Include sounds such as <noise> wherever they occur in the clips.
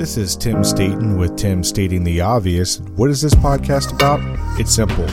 This is Tim Staten with Tim Stating the Obvious. What is this podcast about? It's simple.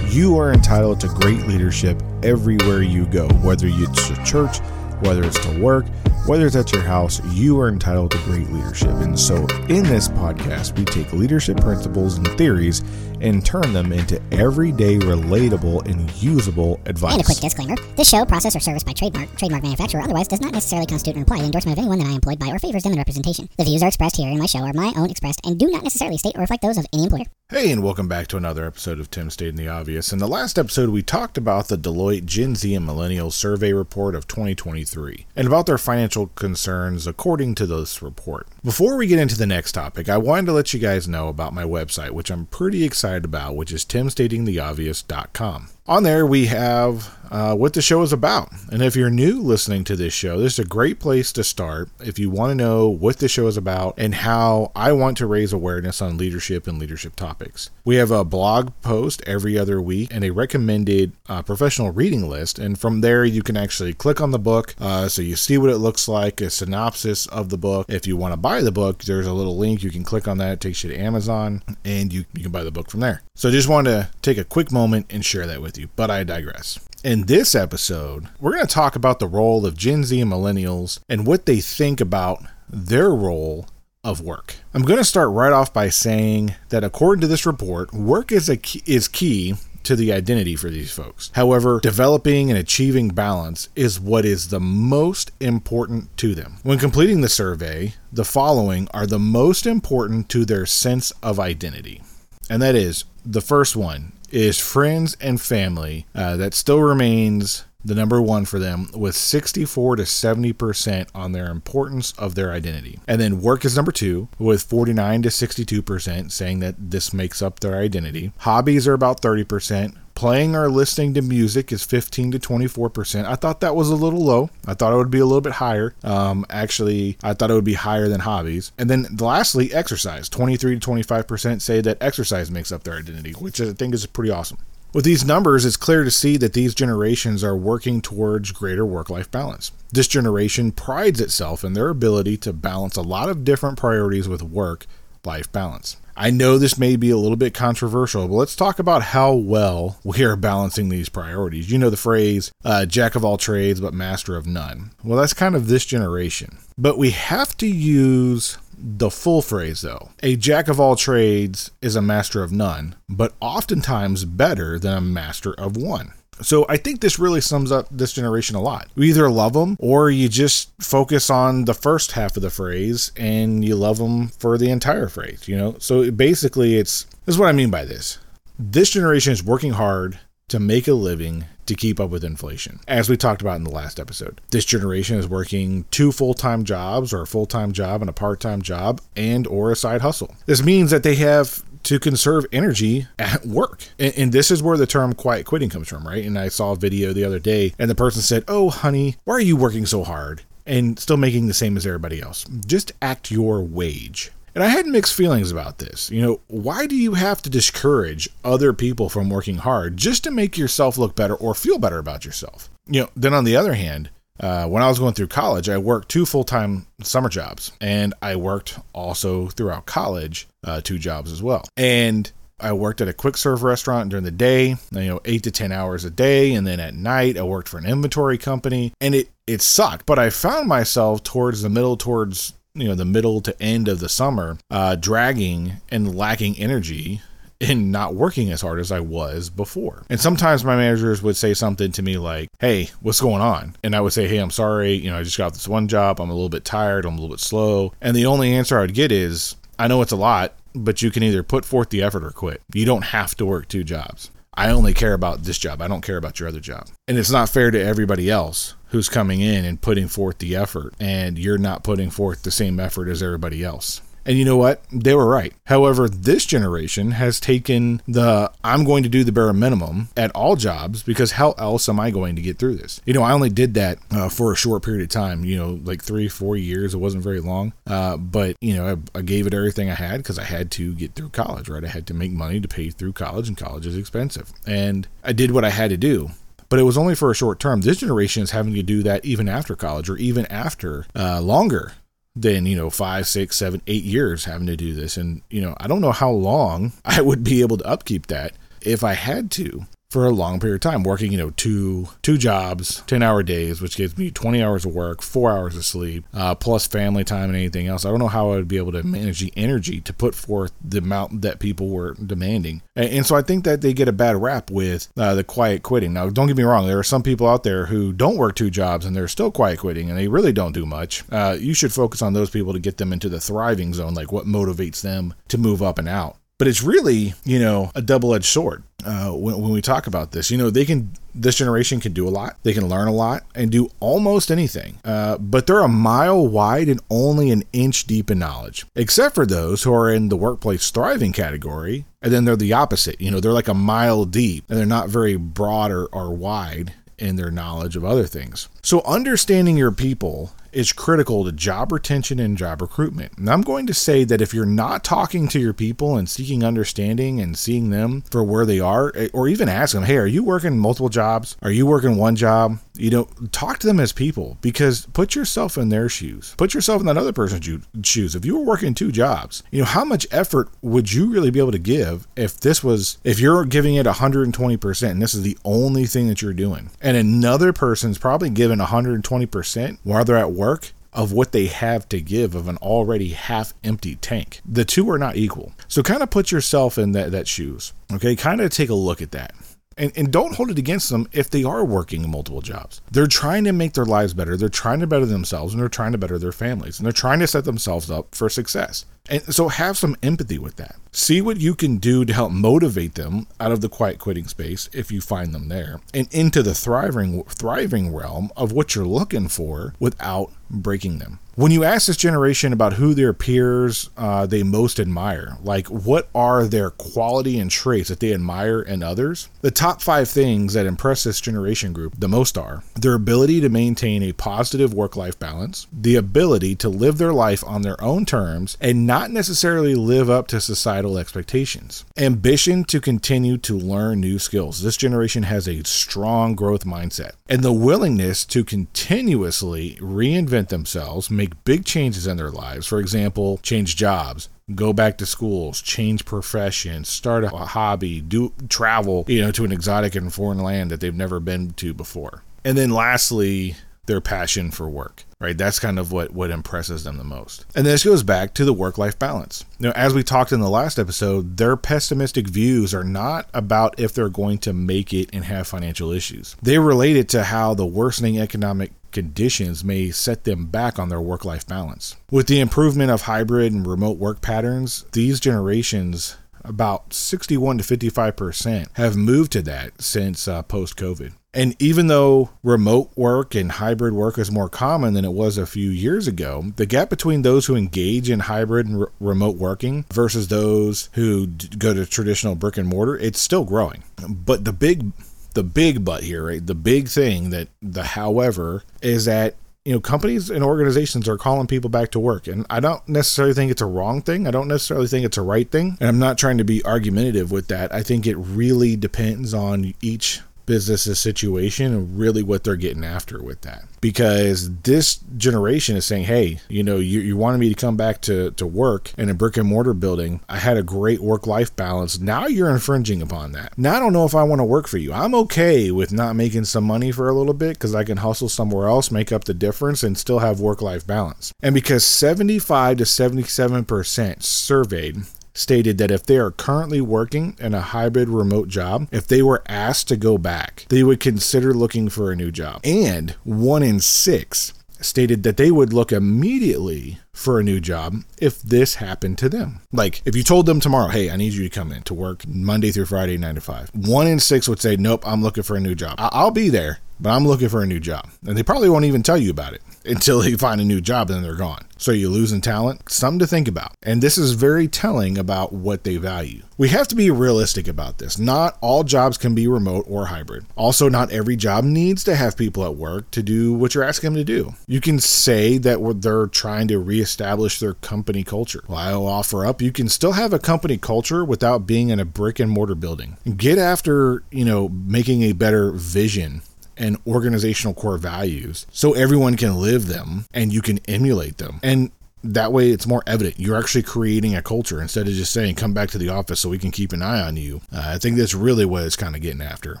You are entitled to great leadership everywhere you go, whether it's to church, whether it's to work, whether it's at your house, you are entitled to great leadership. And so, in this podcast, we take leadership principles and theories and turn them into everyday, relatable, and usable advice. And a quick disclaimer this show, process, or service by trademark, trademark manufacturer, otherwise does not necessarily constitute an implied endorsement of anyone that I employed by or favors them in representation. The views are expressed here in my show are my own expressed and do not necessarily state or reflect those of any employer. Hey, and welcome back to another episode of Tim Stating the Obvious. In the last episode, we talked about the Deloitte Gen Z and Millennial Survey Report of 2023 and about their financial concerns according to this report. Before we get into the next topic, I wanted to let you guys know about my website, which I'm pretty excited about, which is timstatingtheobvious.com. On there, we have uh, what the show is about. And if you're new listening to this show, this is a great place to start if you want to know what the show is about and how I want to raise awareness on leadership and leadership topics. We have a blog post every other week and a recommended uh, professional reading list. And from there, you can actually click on the book uh, so you see what it looks like, a synopsis of the book. If you want to buy the book, there's a little link. You can click on that, it takes you to Amazon, and you, you can buy the book from there. So I just wanted to take a quick moment and share that with you, but I digress. In this episode, we're going to talk about the role of Gen Z and millennials and what they think about their role of work. I'm going to start right off by saying that according to this report, work is a key, is key to the identity for these folks. However, developing and achieving balance is what is the most important to them. When completing the survey, the following are the most important to their sense of identity. And that is the first one is friends and family. Uh, that still remains the number one for them with 64 to 70% on their importance of their identity. And then work is number two with 49 to 62% saying that this makes up their identity. Hobbies are about 30%. Playing or listening to music is 15 to 24%. I thought that was a little low. I thought it would be a little bit higher. Um, actually, I thought it would be higher than hobbies. And then lastly, exercise. 23 to 25% say that exercise makes up their identity, which I think is pretty awesome. With these numbers, it's clear to see that these generations are working towards greater work life balance. This generation prides itself in their ability to balance a lot of different priorities with work life balance. I know this may be a little bit controversial, but let's talk about how well we are balancing these priorities. You know the phrase, uh, jack of all trades, but master of none. Well, that's kind of this generation. But we have to use the full phrase, though. A jack of all trades is a master of none, but oftentimes better than a master of one. So I think this really sums up this generation a lot. You either love them or you just focus on the first half of the phrase and you love them for the entire phrase, you know? So basically it's this is what I mean by this. This generation is working hard to make a living to keep up with inflation. As we talked about in the last episode, this generation is working two full-time jobs or a full-time job and a part-time job and or a side hustle. This means that they have to conserve energy at work. And, and, this is where the term quiet quitting comes from, right? And I saw a video the other day and the person said, "Oh, honey, why are you working so hard?" and still making the same as everybody else. Just act your wage. And I had mixed feelings about this. You know, why do you have to discourage other people from working hard just to make yourself look better or feel better about yourself? You know, then on the other hand, uh, when I was going through college, I worked two full time summer jobs, and I worked also throughout college uh, two jobs as well. And I worked at a quick serve restaurant during the day, you know, eight to 10 hours a day. And then at night, I worked for an inventory company and it, it sucked. But I found myself towards the middle, towards you know the middle to end of the summer uh, dragging and lacking energy and not working as hard as I was before. And sometimes my managers would say something to me like, Hey, what's going on? And I would say, Hey, I'm sorry. You know, I just got this one job. I'm a little bit tired. I'm a little bit slow. And the only answer I would get is, I know it's a lot, but you can either put forth the effort or quit. You don't have to work two jobs. I only care about this job. I don't care about your other job. And it's not fair to everybody else who's coming in and putting forth the effort, and you're not putting forth the same effort as everybody else. And you know what? They were right. However, this generation has taken the I'm going to do the bare minimum at all jobs because how else am I going to get through this? You know, I only did that uh, for a short period of time, you know, like three, four years. It wasn't very long. Uh, but, you know, I, I gave it everything I had because I had to get through college, right? I had to make money to pay through college, and college is expensive. And I did what I had to do but it was only for a short term. This generation is having to do that even after college or even after uh, longer than, you know, five, six, seven, eight years having to do this. And, you know, I don't know how long <laughs> I would be able to upkeep that if I had to for a long period of time, working, you know, two two jobs, ten hour days, which gives me twenty hours of work, four hours of sleep, uh, plus family time and anything else. I don't know how I would be able to manage the energy to put forth the amount that people were demanding, and, and so I think that they get a bad rap with uh, the quiet quitting. Now, don't get me wrong, there are some people out there who don't work two jobs and they're still quiet quitting, and they really don't do much. Uh, you should focus on those people to get them into the thriving zone, like what motivates them to move up and out. But it's really, you know, a double edged sword uh, when, when we talk about this. You know, they can, this generation can do a lot, they can learn a lot and do almost anything, uh, but they're a mile wide and only an inch deep in knowledge, except for those who are in the workplace thriving category. And then they're the opposite. You know, they're like a mile deep and they're not very broad or, or wide in their knowledge of other things. So, understanding your people is critical to job retention and job recruitment. And I'm going to say that if you're not talking to your people and seeking understanding and seeing them for where they are, eh, or even ask them, hey, are you working multiple jobs? Are you working one job? You know, talk to them as people because put yourself in their shoes. Put yourself in that other person's shoes. If you were working two jobs, you know, how much effort would you really be able to give if this was, if you're giving it 120% and this is the only thing that you're doing, and another person's probably given 120% while they're at work? of what they have to give of an already half empty tank. The two are not equal. So kind of put yourself in that, that shoes. Okay, kind of take a look at that. And, and don't hold it against them if they are working multiple jobs. They're trying to make their lives better. They're trying to better themselves and they're trying to better their families and they're trying to set themselves up for success. And so have some empathy with that. See what you can do to help motivate them out of the quiet quitting space if you find them there and into the thriving thriving realm of what you're looking for without breaking them. When you ask this generation about who their peers uh, they most admire, like what are their quality and traits that they admire in others, the top five things that impress this generation group the most are their ability to maintain a positive work life balance, the ability to live their life on their own terms and not necessarily live up to societal expectations, ambition to continue to learn new skills. This generation has a strong growth mindset, and the willingness to continuously reinvent themselves, make big changes in their lives. For example, change jobs, go back to schools, change professions, start a hobby, do travel, you know, to an exotic and foreign land that they've never been to before. And then lastly, their passion for work right that's kind of what what impresses them the most and this goes back to the work life balance now as we talked in the last episode their pessimistic views are not about if they're going to make it and have financial issues they relate it to how the worsening economic conditions may set them back on their work life balance with the improvement of hybrid and remote work patterns these generations about 61 to 55% have moved to that since uh, post COVID. And even though remote work and hybrid work is more common than it was a few years ago, the gap between those who engage in hybrid and re- remote working versus those who d- go to traditional brick and mortar, it's still growing. But the big the big but here, right? The big thing that the however is that you know companies and organizations are calling people back to work. And i don't necessarily think it's a wrong thing. I don't necessarily think it's a right thing. And i'm not trying to be argumentative with that. I think it really depends on each business's situation and really what they're getting after with that. Because this generation is saying, hey, you know, you, you wanted me to come back to, to work in a brick and mortar building. I had a great work life balance. Now you're infringing upon that. Now I don't know if I want to work for you. I'm okay with not making some money for a little bit because I can hustle somewhere else, make up the difference, and still have work life balance. And because 75 to 77% surveyed stated that if they are currently working in a hybrid remote job, if they were asked to go back, they would consider looking for a new job. And one in six stated that they would look immediately for a new job if this happened to them. Like, if you told them tomorrow, hey, I need you to come in to work Monday through Friday, nine to five, one in six would say, nope, I'm looking for a new job. I- will be there, but I'm looking for a new job. And they probably won't even tell you about it until they find a new job then they're gone. So you're losing talent? Something to think about. And this is very telling about what they value. We have to be realistic about this. Not all jobs can be remote or hybrid. Also, not every job needs to have people at work to do what you're asking them to do. You can say that they're trying to reestablish their company culture. Well, I'll offer up you can still have a company culture without being in a brick and mortar building. Get after, you know, making a better vision and organizational core values so everyone can live them and you can emulate them. And that way it's more evident. You're actually creating a culture instead of just saying come back to the office so we can keep an eye on you. Uh, i think that's really what it's kind of getting after.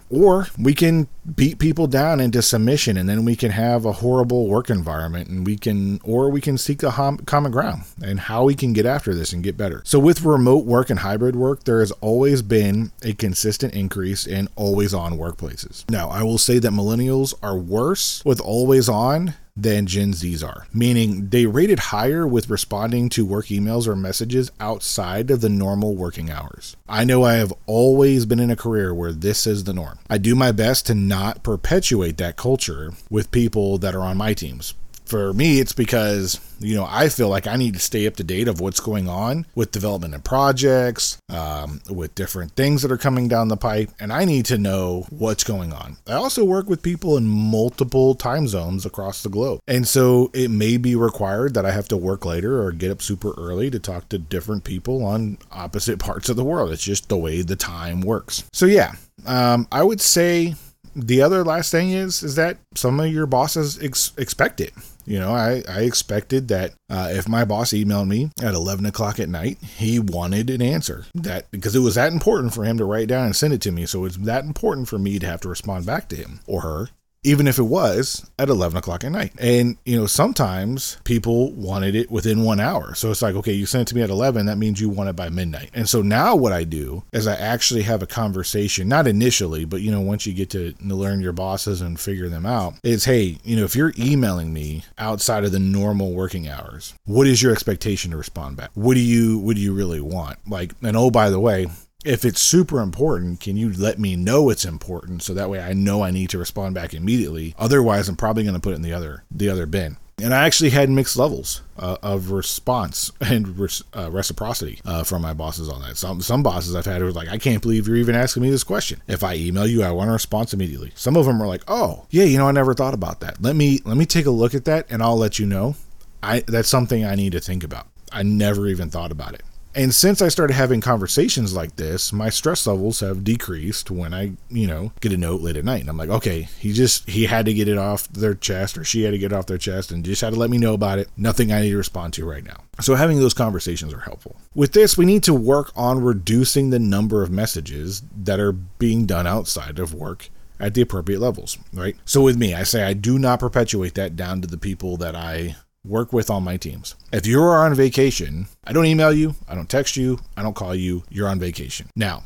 Or we can beat people down into submission and then we can have a horrible work environment and we can or we can seek a hom- common ground and how we can get after this and get better. So with remote work and hybrid work there has always been a consistent increase in always on workplaces. Now i will say that millennials are worse with always on than Gen Zs are, meaning they rated higher with responding to work emails or messages outside of the normal working hours. I know I have always been in a career where this is the norm. I do my best to not perpetuate that culture with people that are on my teams for me, it's because, you know, I feel like I need to stay up to date of what's going on with development and projects, um, with different things that are coming down the pipe, and I need to know what's going on. I also work with people in multiple time zones across the globe. And so it may be required that I have to work later or get up super early to talk to different people on opposite <laughs> parts of the world. It's just the way the time works. So, yeah, um, I would say the other last thing is is that some of your bosses ex- expect it. You know, I, I expected that uh, if my boss emailed me at 11 o'clock at night, he wanted an answer. That because it was that important for him to write down and send it to me. So it's that important for me to have to respond back to him or her even if it was at 11 o'clock at night. And, you know, sometimes people wanted it within one hour. So it's like, okay, you sent it to me at 11, that means you want it by midnight. And so now what I do is I actually have a conversation, not initially, but, you know, once you get to learn your bosses and figure them out, is, hey, you know, if you're emailing me outside of the normal working hours, what is your expectation to respond back? What do you, what do you really want? Like, and oh, by the way, if it's super important, can you let me know it's important so that way I know I need to respond back immediately? Otherwise, I'm probably going to put it in the other the other bin. And I actually had mixed levels uh, of response <laughs> and uh, reciprocity uh, from my bosses on that. Some some bosses I've had were like, I can't believe you're even asking me this question. If I email you, I want a response immediately. Some of them are like, Oh, yeah, you know, I never thought about that. Let me let me take a look at that, and I'll let you know. I that's something I need to think about. I never even thought about it. And since I started having conversations like this, my stress levels have decreased when I, you know, get a note late at night. And I'm like, okay, he just, he had to get it off their chest or she had to get it off their chest and just had to let me know about it. Nothing I need to respond to right now. So having those conversations are helpful. With this, we need to work on reducing the number of messages that are being done outside of work at the appropriate levels, right? So with me, I say I do not perpetuate that down to the people that I work with on my teams. If you are on vacation, I don't email you, I don't text you, I don't call you, you're on vacation. Now,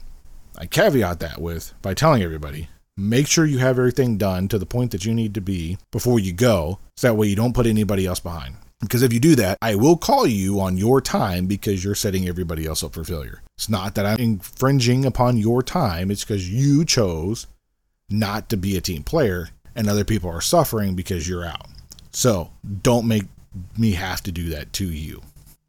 I caveat that with by telling everybody make sure you have everything done to the point that you need to be before you go, so that way you don't put anybody else behind. Because if you do that, I will call you on your time because you're setting everybody else up for failure. It's not that I'm infringing upon your time, it's because you chose not to be a team player and other people are suffering because you're out. So don't make me have to do that to you.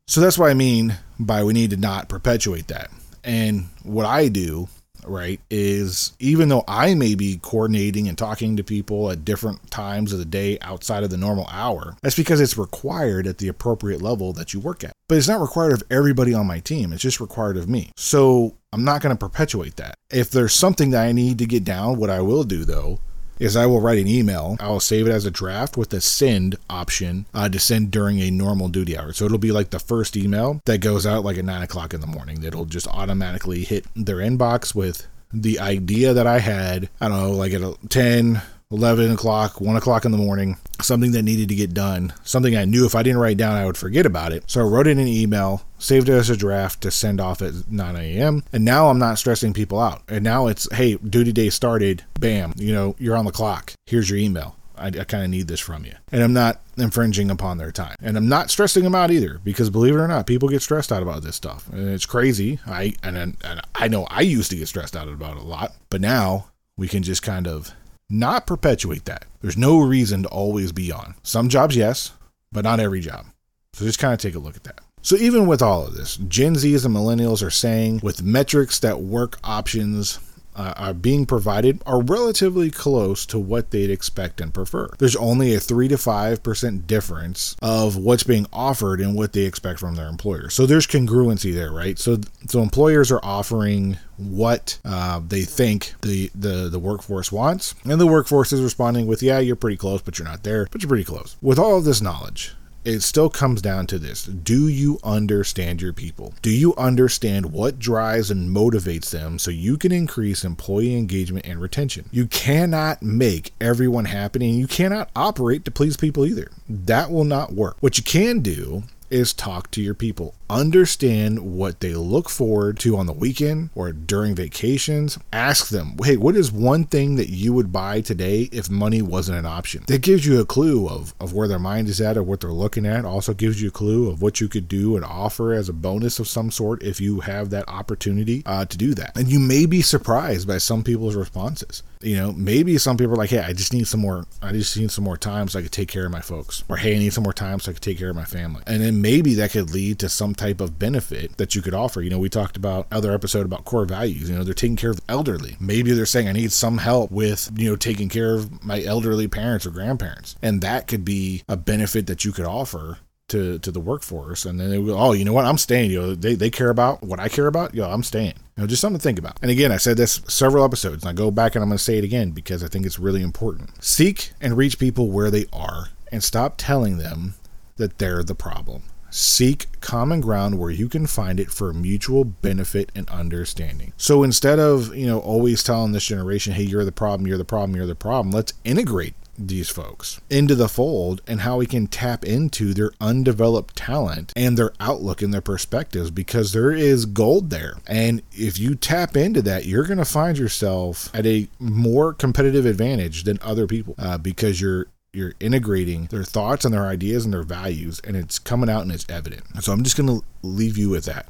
So that's what I mean by we need to not perpetuate that. And what I do, right, is even though I may be coordinating and talking to people at different times of the day outside of the normal hour, that's because it's required at the appropriate level that you work at. But it's not required of everybody on my team, it's just required of me. So I'm not going to perpetuate that. If there's something that I need to get down, what I will do though is I will write an email. I'll save it as a draft with a send option uh, to send during a normal duty hour. So it'll be like the first email that goes out like at nine o'clock in the morning. That'll just automatically hit their inbox with the idea that I had. I don't know, like at 10, 11 o'clock, 1 o'clock in the morning, something that needed to get done, something I knew if I didn't write down, I would forget about it. So I wrote it in an email, saved it as a draft to send off at 9 a.m. And now I'm not stressing people out. And now it's, hey, duty day started, bam, you know, you're on the clock. Here's your email. I, I kind of need this from you. And I'm not infringing upon their time. And I'm not stressing them out either because believe it or not, people get stressed out about this stuff. And it's crazy. I and, and I know I used to get stressed out about a lot, but now we can just kind of not perpetuate that. There's no reason to always be on. Some jobs, yes, but not every job. So just kind of take a look at that. So even with all of this, Gen Zs and millennials are saying with metrics that work options uh, are being provided are relatively close to what they'd expect and prefer. There's only a 3 to 5% difference of what's being offered and what they expect from their employer. So there's congruency there, right? So so employers are offering what uh, they think the, the the workforce wants, and the workforce is responding with, "Yeah, you're pretty close, but you're not there, but you're pretty close." With all of this knowledge, it still comes down to this. Do you understand your people? Do you understand what drives and motivates them so you can increase employee engagement and retention? You cannot make everyone happy and you cannot operate to please people either. That will not work. What you can do is talk to your people. Understand what they look forward to on the weekend or during vacations. Ask them, hey, what is one thing that you would buy today if money wasn't an option? That gives you a clue of, of where their mind is at or what they're looking at. Also gives you a clue of what you could do and offer as a bonus of some sort if you have that opportunity uh, to do that. And you may be surprised by some people's responses. You know, maybe some people are like, hey, I just need some more, I just need some more time so I could take care of my folks. Or hey, I need some more time so I could take care of my family. And then maybe that could lead to some type of benefit that you could offer. You know, we talked about other episode about core values. You know, they're taking care of the elderly. Maybe they're saying I need some help with, you know, taking care of my elderly parents or grandparents. And that could be a benefit that you could offer to, to the workforce and then they go, oh, you know what, I'm staying. You know, they, they care about what I care about. Yo, I'm staying. You know, just something to think about. And again, I said this several episodes, and I go back and I'm going to say it again because I think it's really important. Seek and reach people where they are and stop telling them that they're the problem. Seek common ground where you can find it for mutual benefit and understanding. So instead of, you know, always telling this generation, hey, you're the problem, you're the problem, you're the problem, let's integrate these folks into the fold and how we can tap into their undeveloped talent and their outlook and their perspectives because there is gold there. And if you tap into that, you're going to find yourself at a more competitive advantage than other people uh, because you're you're integrating their thoughts and their ideas and their values and it's coming out and it's evident. So I'm just going to leave you with that.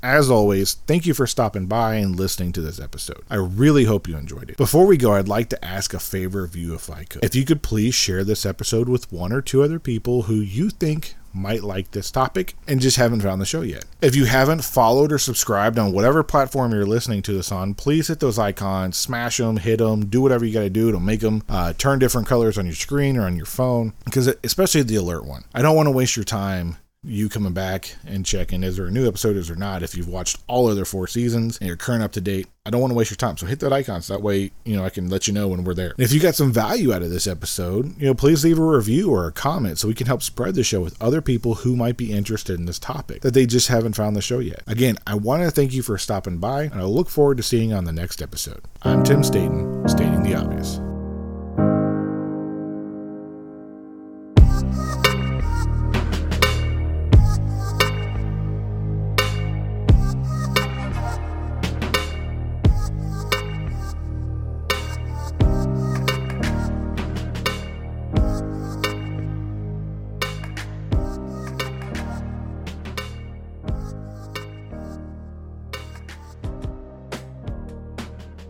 As always, thank you for stopping by and listening to this episode. I really hope you enjoyed it. Before we go, I'd like to ask a favor of you if I could. If you could please share this episode with one or two other people who you think might like this topic and just haven't found the show yet. If you haven't followed or subscribed on whatever platform you're listening to this on, please hit those icons, smash them, hit them, do whatever you got to do to make them uh, turn different colors on your screen or on your phone, because especially the alert one. I don't want to waste your time you coming back and checking is there a new episode is there not if you've watched all other four seasons and you're current up to date i don't want to waste your time. So hit that icon so that way you know i can let you know when we're there. And if you got some value out of this episode you know please leave a review or a comment so we can help spread the show with other people who might be interested in this topic that they just haven't found the show yet. Again i want to thank you for stopping by and i look forward to seeing you on the next episode. I'm tim staten stating the obvious